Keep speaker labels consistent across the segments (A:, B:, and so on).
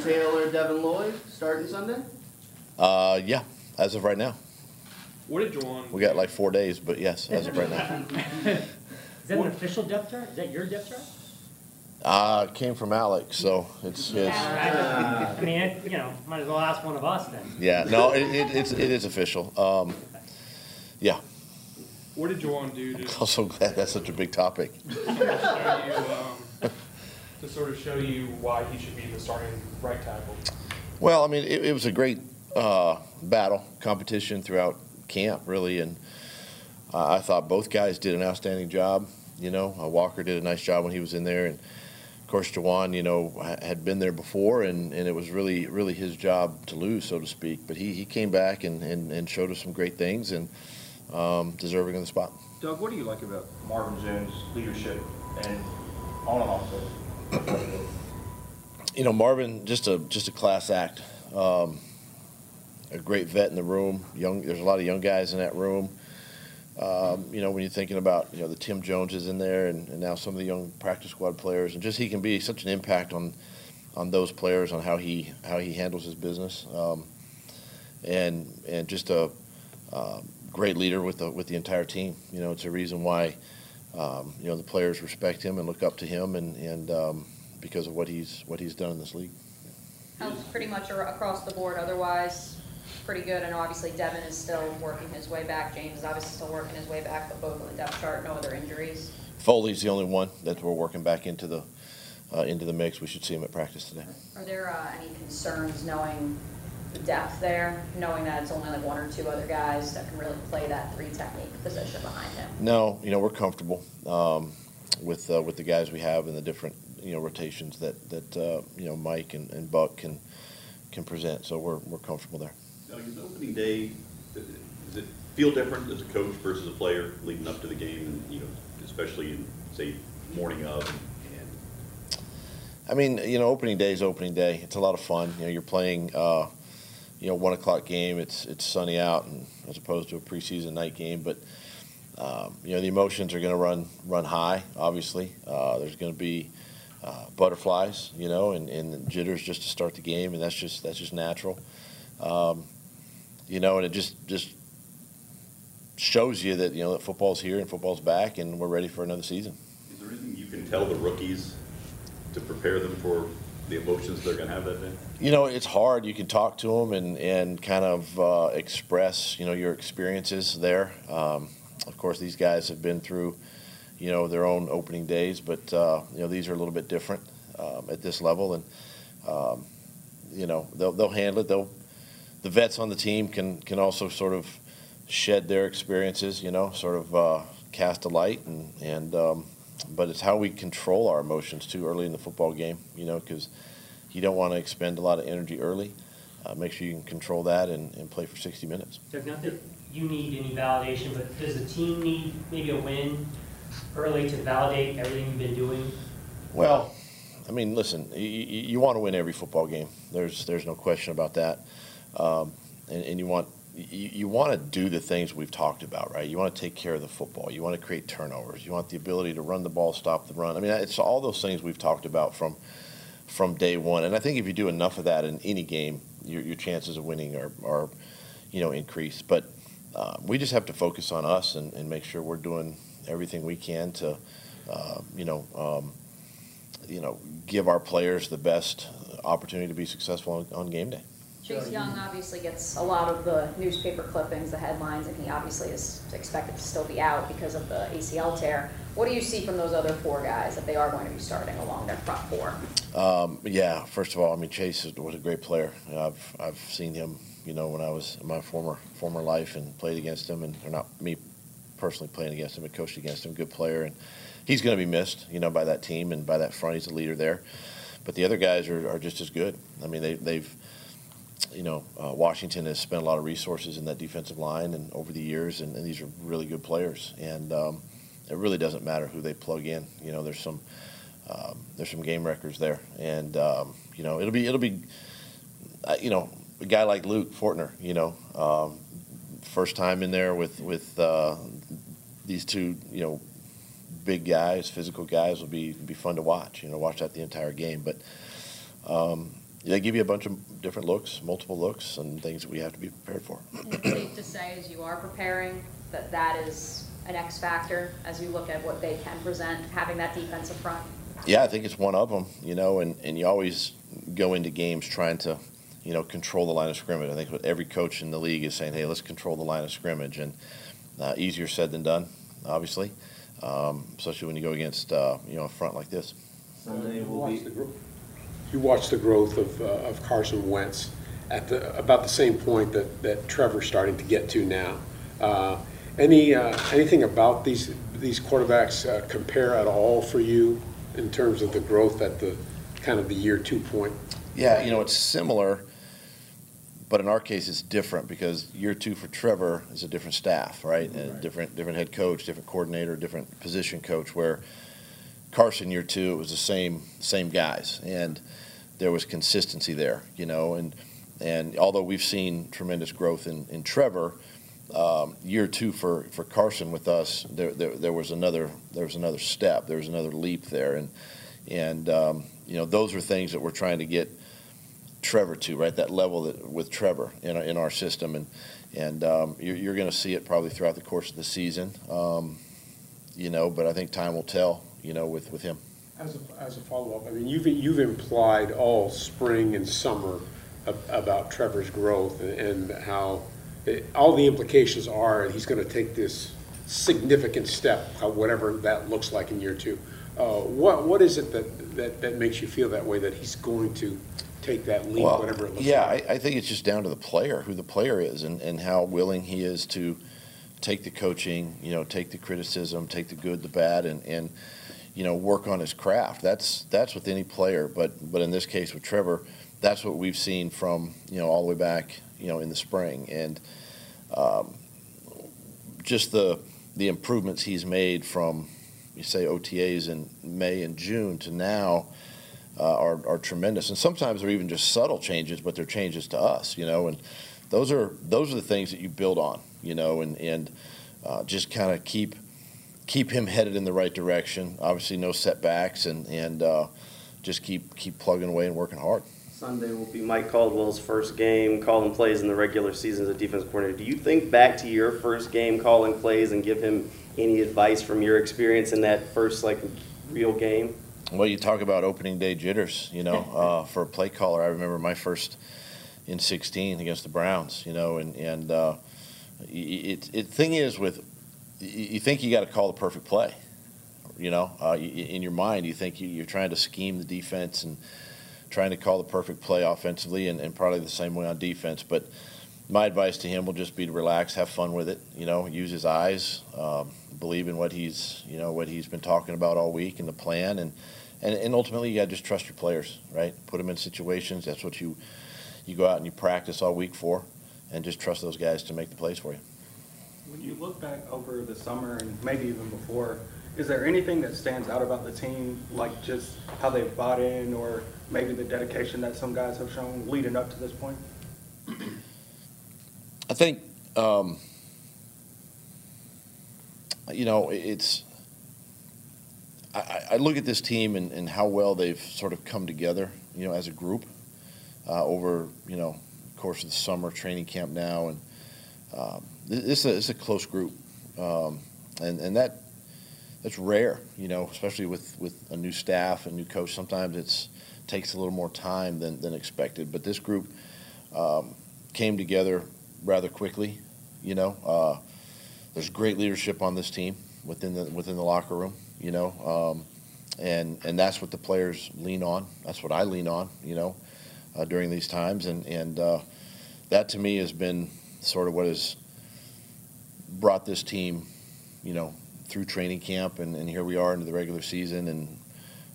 A: Jawaan Taylor, Devin Lloyd starting Sunday?
B: Uh, yeah, as of right now.
C: What did Jawaan?
B: We got like four days, but yes, as of right now.
D: Is that an official depth chart? Is that your depth chart?
B: Uh, came from Alex, so it's his.
D: I mean, it- you know, might as well ask one of us then.
B: Yeah, no, it, it, it's, it is official. Um, yeah,
C: What did Jawaan do to,
B: I'm so glad that's such a big topic.
C: show you, um, to sort of show you why he should be the starting right tackle?
B: Well, I mean, it, it was a great uh, battle, competition throughout camp, really, and uh, I thought both guys did an outstanding job. You know, uh, Walker did a nice job when he was in there, and of course, Jawaan, you know, had been there before, and, and it was really, really his job to lose, so to speak. But he, he came back and, and, and showed us some great things, and um, deserving of the spot.
E: Doug, what do you like about Marvin Jones' leadership and on and off the field?
B: you know, Marvin, just a just a class act. Um, a great vet in the room. Young, there's a lot of young guys in that room. Um, you know, when you're thinking about you know the Tim Joneses in there, and, and now some of the young practice squad players, and just he can be such an impact on on those players on how he how he handles his business, um, and and just a uh, great leader with the with the entire team. You know, it's a reason why um, you know the players respect him and look up to him, and and um, because of what he's what he's done in this league.
F: Pretty much across the board, otherwise, pretty good, and obviously Devin is still working his way back, James is obviously still working his way back, but both on the depth chart, no other injuries.
B: Foley's the only one that we're working back into the uh, into the mix. We should see him at practice today.
F: Are there uh, any concerns knowing the depth there, knowing that it's only like one or two other guys that can really play that three technique position behind him?
B: No, you know we're comfortable um, with uh, with the guys we have and the different you know rotations that that uh, you know Mike and, and Buck can can present. So we're we're comfortable there.
G: Doug, is opening day, does it feel different as a coach versus a player leading up to the game and, you know, especially in, say, morning of
B: I mean, you know, opening day is opening day. It's a lot of fun. You know, you're playing, uh, you know, one o'clock game. It's it's sunny out, and as opposed to a preseason night game. But um, you know, the emotions are going to run run high. Obviously, uh, there's going to be uh, butterflies, you know, and, and jitters just to start the game, and that's just that's just natural. Um, you know, and it just just shows you that you know that football's here and football's back, and we're ready for another season.
G: is there anything you can tell the rookies to prepare them for the emotions they're gonna have that day?
B: You know, it's hard. You can talk to them and, and kind of uh, express, you know, your experiences there. Um, of course, these guys have been through, you know, their own opening days, but uh, you know, these are a little bit different um, at this level, and um, you know, they'll they'll handle it. They'll the vets on the team can can also sort of shed their experiences, you know, sort of uh, cast a light, and and um, but it's how we control our emotions too early in the football game, you know, because you don't want to expend a lot of energy early. Uh, make sure you can control that and, and play for 60 minutes.
D: Doug, not that you need any validation, but does the team need maybe a win early to validate everything you've been doing?
B: Well, I mean, listen, you, you want to win every football game. There's there's no question about that, um, and, and you want you, you want to do the things we've talked about, right? You want to take care of the football. You want to create turnovers. You want the ability to run the ball, stop the run. I mean, it's all those things we've talked about from from day one. And I think if you do enough of that in any game, your, your chances of winning are, are you know increased. But uh, we just have to focus on us and, and make sure we're doing everything we can to uh, you know. Um, you know, give our players the best opportunity to be successful on, on game day.
F: Chase Young obviously gets a lot of the newspaper clippings, the headlines, and he obviously is expected to still be out because of the ACL tear. What do you see from those other four guys that they are going to be starting along their front four?
B: Um, yeah, first of all, I mean Chase was a great player. I've I've seen him, you know, when I was in my former former life and played against him, and or not me personally playing against him, but coached against him. Good player, and he's going to be missed, you know, by that team and by that front. He's a leader there. But the other guys are, are just as good. I mean, they, they've, you know, uh, Washington has spent a lot of resources in that defensive line and over the years, and, and these are really good players. And um, it really doesn't matter who they plug in. You know, there's some um, there's some game records there, and um, you know, it'll be it'll be, uh, you know, a guy like Luke Fortner, you know, um, first time in there with with uh, these two, you know, big guys, physical guys will be be fun to watch. You know, watch that the entire game. But um, they give you a bunch of different looks, multiple looks, and things that we have to be prepared for.
F: It's safe to say, as you are preparing, that that is an X factor as you look at what they can present, having that defensive front.
B: Yeah, I think it's one of them, you know, and, and you always go into games trying to, you know, control the line of scrimmage. I think what every coach in the league is saying, hey, let's control the line of scrimmage, and uh, easier said than done, obviously, um, especially when you go against, uh, you know, a front like this.
A: Sunday will be,
H: the gro- You watch the growth of, uh, of Carson Wentz at the, about the same point that, that Trevor's starting to get to now. Uh, Any, uh, anything about these, these quarterbacks uh, compare at all for you in terms of the growth at the, kind of the year two point?
B: Yeah, you know, it's similar, but in our case, it's different because year two for Trevor is a different staff, right?
H: Right.
B: different, different head coach, different coordinator, different position coach. Where Carson year two, it was the same, same guys, and there was consistency there, you know. And and although we've seen tremendous growth in in Trevor, um, year two for for Carson with us, there, there there was another there was another step, there was another leap there, and and um, you know those are things that we're trying to get Trevor to, right? That level that, with Trevor in our, in our system, and and um, you're, you're going to see it probably throughout the course of the season, um, you know. But I think time will tell, you know, with with him.
H: As a, as a follow-up, I mean, you've, you've implied all spring and summer ab- about Trevor's growth and and how, it- all the implications are, and he's gonna take this significant step, whatever that looks like in year two. Uh, What, what is it that, that, that makes you feel that way, that he's going to take that leap,
B: Well,
H: whatever it looks
B: yeah,
H: like?
B: I, I think it's just down to the player, who the player is, and, and how willing he is to take the coaching, you know, take the criticism, take the good, the bad, and, and you know, work on his craft. That's that's with any player, but but in this case with Trevor, that's what we've seen from you know all the way back, you know, in the spring, and um, just the the improvements he's made from you say OTAs in May and June to now uh, are, are tremendous. And sometimes they're even just subtle changes, but they're changes to us, you know. And those are those are the things that you build on, you know, and and uh, just kind of keep keep him headed in the right direction. Obviously, no setbacks, and and uh, just keep keep plugging away and working hard.
A: Sunday will be Mike Caldwell's first game, calling plays in the regular season as a defense coordinator. Do you think back to your first game calling plays and give him any advice from your experience in that first like real game?
B: Well, you talk about opening day jitters, you know, uh, for a play caller. I remember my first in 16 against the Browns, you know, and and uh, it, it thing is with you think you got to call the perfect play, you know, uh, in your mind you think you, you're trying to scheme the defense and trying to call the perfect play offensively, and, and probably the same way on defense, but. My advice to him will just be to relax, have fun with it. You know, use his eyes, um, believe in what he's, you know, what he's been talking about all week and the plan, and and, and ultimately you got to just trust your players, right? Put them in situations. That's what you you go out and you practice all week for, and just trust those guys to make the plays for you.
C: When you look back over the summer and maybe even before, is there anything that stands out about the team, like just how they've bought in or maybe the dedication that some guys have shown leading up to this point?
B: I think, um, you know, it's. I- I, look at this team and, and how well they've sort of come together, you know, as a group uh, over, you know, course of the summer training camp now, and um, this is a, it's a close group, um, and and that that's rare, you know, especially with with a new staff and new coach. Sometimes it's takes a little more time than than expected, but this group um, came together rather quickly. You know, uh, there's great leadership on this team within the within the locker room. You know, um, and and that's what the players lean on. That's what I lean on. You know, uh, during these times, and and uh, that to me has been sort of what has brought this team, you know, through training camp, and, and here we are into the regular season, and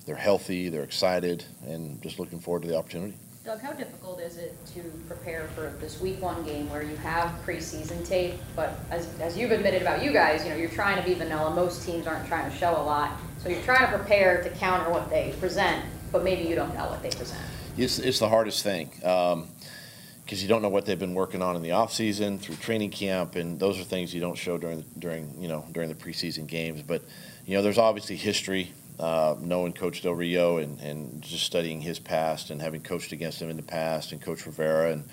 B: they're healthy, they're excited, and just looking forward to the opportunity.
F: Doug, how difficult is it to prepare for this week one game where you have preseason tape, but as, as you've admitted about you guys, you know, you're trying to be vanilla, most teams aren't trying to show a lot, so you're trying to prepare to counter what they present, but maybe you don't know what they present.
B: It's, it's the hardest thing um, because you don't know what they've been working on in the off season through training camp, and those are things you don't show during during you know during the preseason games. But you know, there's obviously history uh, knowing Coach Del Rio and, and just studying his past and having coached against him in the past and Coach Rivera and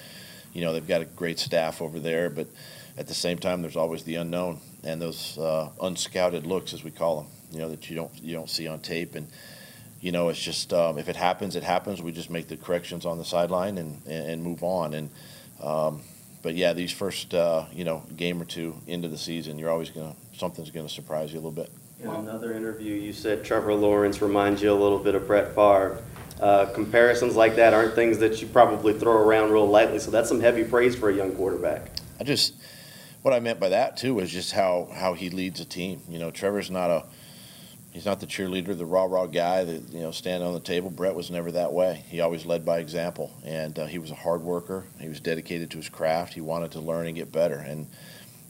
B: you know they've got a great staff over there, but at the same time there's always the unknown and those uh, unscouted looks as we call them, you know that you don't you don't see on tape and you know it's just um, if it happens it happens we just make the corrections on the sideline and and, move on and um, but yeah these first uh, you know game or two into the season you're always gonna something's gonna surprise you a little bit.
A: In another interview, you said Trevor Lawrence reminds you a little bit of Brett Favre. Uh, comparisons like that aren't things that you probably throw around real lightly, so that's some heavy praise for a young quarterback.
B: I just what I meant by that too was just how how he leads a team. You know, Trevor's not a he's not the cheerleader, the rah rah guy that you know stand on the table. Brett was never that way. He always led by example, and uh, he was a hard worker. He was dedicated to his craft. He wanted to learn and get better, and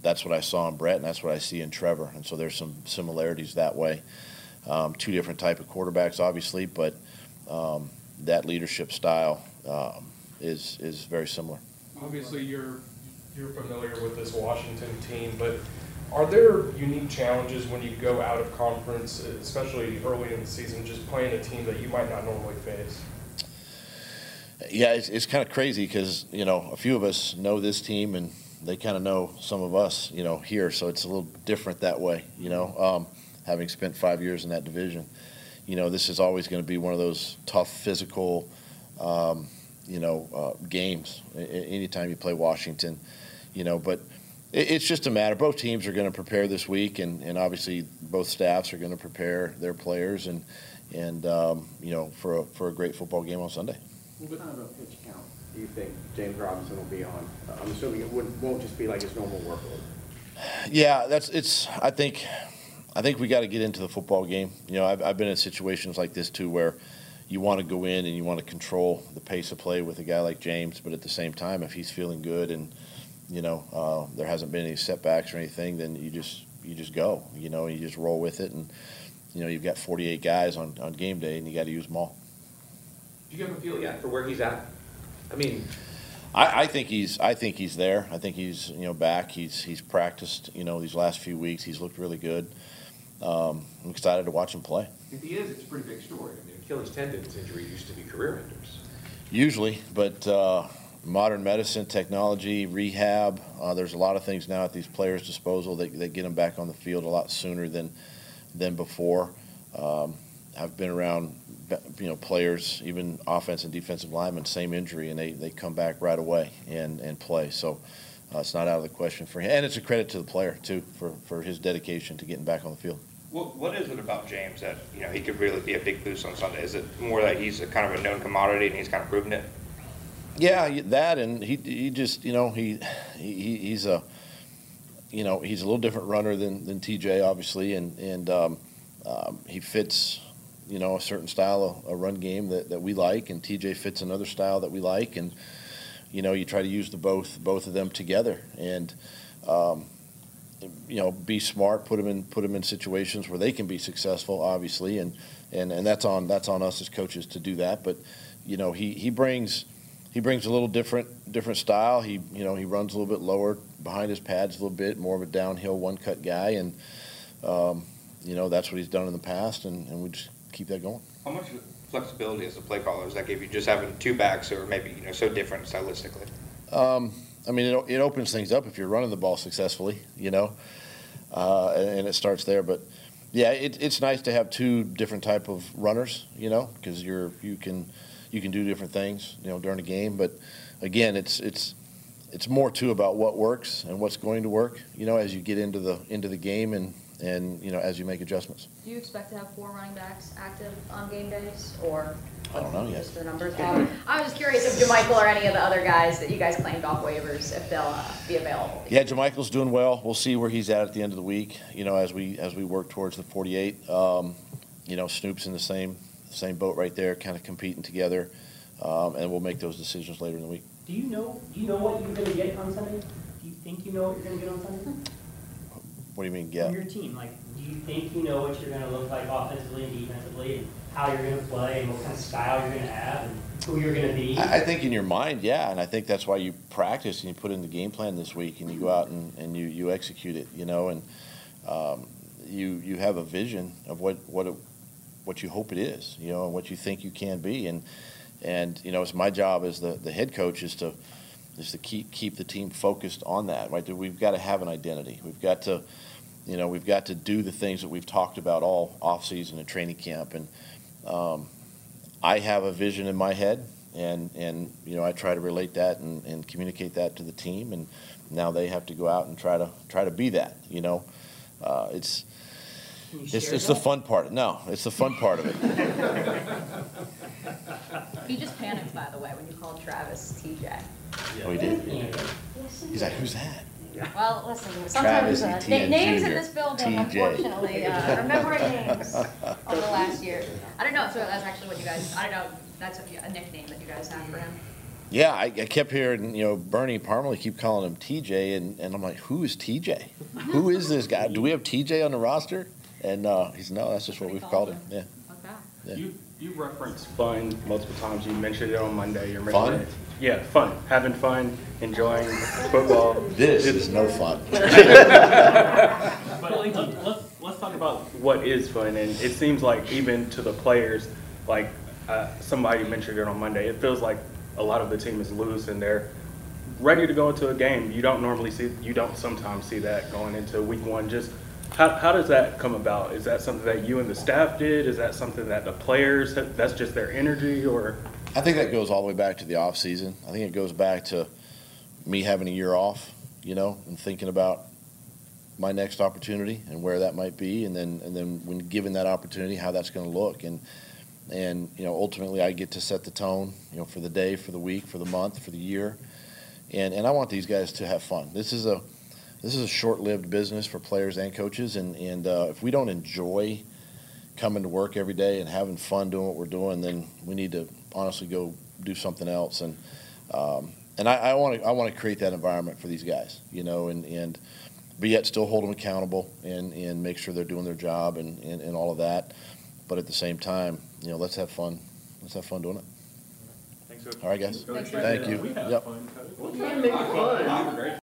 B: that's what I saw in Brett, and that's what I see in Trevor. And so there's some similarities that way. Um, two different type of quarterbacks, obviously, but um, that leadership style um, is is very similar.
I: Obviously, you're, you're familiar with this Washington team, but are there unique challenges when you go out of conference, especially early in the season, just playing a team that you might not normally face?
B: Yeah, it's, it's kind of crazy because you know a few of us know this team and they kind of know some of us, you know, here. So it's a little different that way, you know. Um, having spent five years in that division, you know, this is always going to be one of those tough physical, um, you know, uh, games. Anytime you play Washington, you know, but it's just a matter. Both teams are going to prepare this week, and, and obviously both staffs are going to prepare their players and and um, you know for a, for a great football game on Sunday.
J: What kind of a pitch count do you think James Robinson will be on? I'm assuming it wouldn't, won't just be like his normal workload.
B: Yeah, that's it's. I think, I think we got to get into the football game. You know, I've, I've been in situations like this too, where you want to go in and you want to control the pace of play with a guy like James, but at the same time, if he's feeling good and you know uh, there hasn't been any setbacks or anything, then you just you just go. You know, you just roll with it, and you know you've got 48 guys on on game day, and you got to use them all.
K: Do you have a feel yet for where he's at? I mean,
B: I, I think he's. I think he's there. I think he's. You know, back. He's. He's practiced. You know, these last few weeks, he's looked really good. Um, I'm excited to watch him play.
K: if he is, it's a pretty big story. I mean, Achilles tendons injury used to be career enders.
B: Usually, but uh, modern medicine, technology, rehab. Uh, there's a lot of things now at these players' disposal that, that get them back on the field a lot sooner than than before. Um, I've been around, you know, players, even offense and defensive linemen, same injury, and they, they come back right away and, and play. So uh, it's not out of the question for him, and it's a credit to the player too for, for his dedication to getting back on the field.
L: What, what is it about James that, you know, he could really be a big boost on Sunday? Is it more that he's a kind of a known commodity and he's kind of proven it?
B: Yeah, that and he he just you know he, he he's a you know he's a little different runner than than TJ obviously and and um, um, he fits you know a certain style of a run game that, that we like and TJ fits another style that we like and you know you try to use the both both of them together and um, you know be smart put them in put them in situations where they can be successful obviously and and and that's on that's on us as coaches to do that but you know he he brings he brings a little different different style. He you know he runs a little bit lower behind his pads a little bit, more of a downhill one cut guy, and um, you know that's what he's done in the past, and, and we just keep that going.
L: How much flexibility as a play caller does that give you, just having two backs who are maybe, you know, so different stylistically?
B: Um, I mean, it, it opens things up if you're running the ball successfully, you know, uh, and, and it starts there. But yeah, it, it's nice to have two different type of runners, you know, because you're you can you can do different things, you know, during a game. But again, it's it's it's more too about what works and what's going to work, you know, as you get into the into the game and and you know as you make adjustments.
F: Do you expect to have four running backs active on game days, or?
B: I don't know yet.
F: The numbers. Um, I was just curious if JaMycal or any of the other guys that you guys claimed off waivers, if they'll uh, be available.
B: Yeah, JaMycal's doing well. We'll see where he's at at the end of the week. You know, as we as we work towards the 48. Um, you know, Snoop's in the same same boat right there, kind of competing together, um, and we'll make those decisions later in the week.
D: Do you know, do you know what you're gonna get on Sunday? Do you think you know what you're gonna get on Sunday?
B: What do you mean,
D: get?
B: yeah?
D: your team, like, do you think you know what you're gonna look like offensively and defensively, and how you're gonna play, and what kind of style you're gonna have, and who you're gonna be?
B: I I think in your mind, yeah, and I think that's why you practice and you put in the game plan this week and you go out and, and you, you execute it, you know, and um, you you have a vision of what what it, what you hope it is, you know, and what you think you can be. And, and, you know, it's my job as the, the head coach is to, is to keep, keep the team focused on that, right? We've got to have an identity. We've got to, you know, we've got to do the things that we've talked about all off-season and training camp. And, um, I have a vision in my head and, and, you know, I try to relate that and, and communicate that to the team. And now they have to go out and try to, try to be that, you know? Uh, it's, it's,
D: share
B: it's the fun part. No, it's the fun part of it.
F: He just panicked, by the way, when you called Travis TJ.
B: Oh, he did?
D: Yeah.
B: He's like, who's that?
F: Well, listen, sometimes uh,
B: Etienne
F: na- names in this building,
B: TJ.
F: unfortunately, uh, remembering names over the last year. I don't know, so that's actually what you guys, I don't know, that's a a nickname that you guys have for him.
B: Yeah, I, I kept hearing, you know, Bernie Parmalee keep calling him TJ, and, and I'm like, who is TJ? Who is this guy? Do we have TJ on the roster? And uh, he's no, that's just what we've called him. Yeah.
F: Okay.
B: Yeah.
C: You, you referenced fun multiple times. You mentioned it on Monday. You're
B: Fun?
C: mentioning it. Yeah, fun. Having fun, enjoying football.
B: This
C: It's-
B: is no fun.
C: But let's, let's, let's talk about what is fun, and it seems like even to the players, like uh, somebody mentioned it on Monday, it feels like a lot of the team is loose and they're ready to go into a game. You don't normally see, you don't sometimes see that going into week one. Just how, how does that come about? Is that something that you and the staff did? Is that something that the players, that's just their energy, or?
B: I think that goes all the way back to the off season. I think it goes back to me having a year off, you know, and thinking about my next opportunity and where that might be, and then and then when given that opportunity, how that's going to look, and and you know, ultimately, I get to set the tone, you know, for the day, for the week, for the month, for the year, and and I want these guys to have fun. This is a this is a short-lived business for players and coaches, and and uh, if we don't enjoy coming to work every day and having fun doing what we're doing, then we need to honestly go do something else. And um, and I want to I want to create that environment for these guys, you know, and and but yet still hold them accountable and and make sure they're doing their job and and, and all of that. But at the same time, you know, let's have fun. Let's have fun doing it.
E: Thanks,
B: All right, guys.
F: Thanks,
B: Thank you.
C: We have
B: Yep.
C: fun, Coach.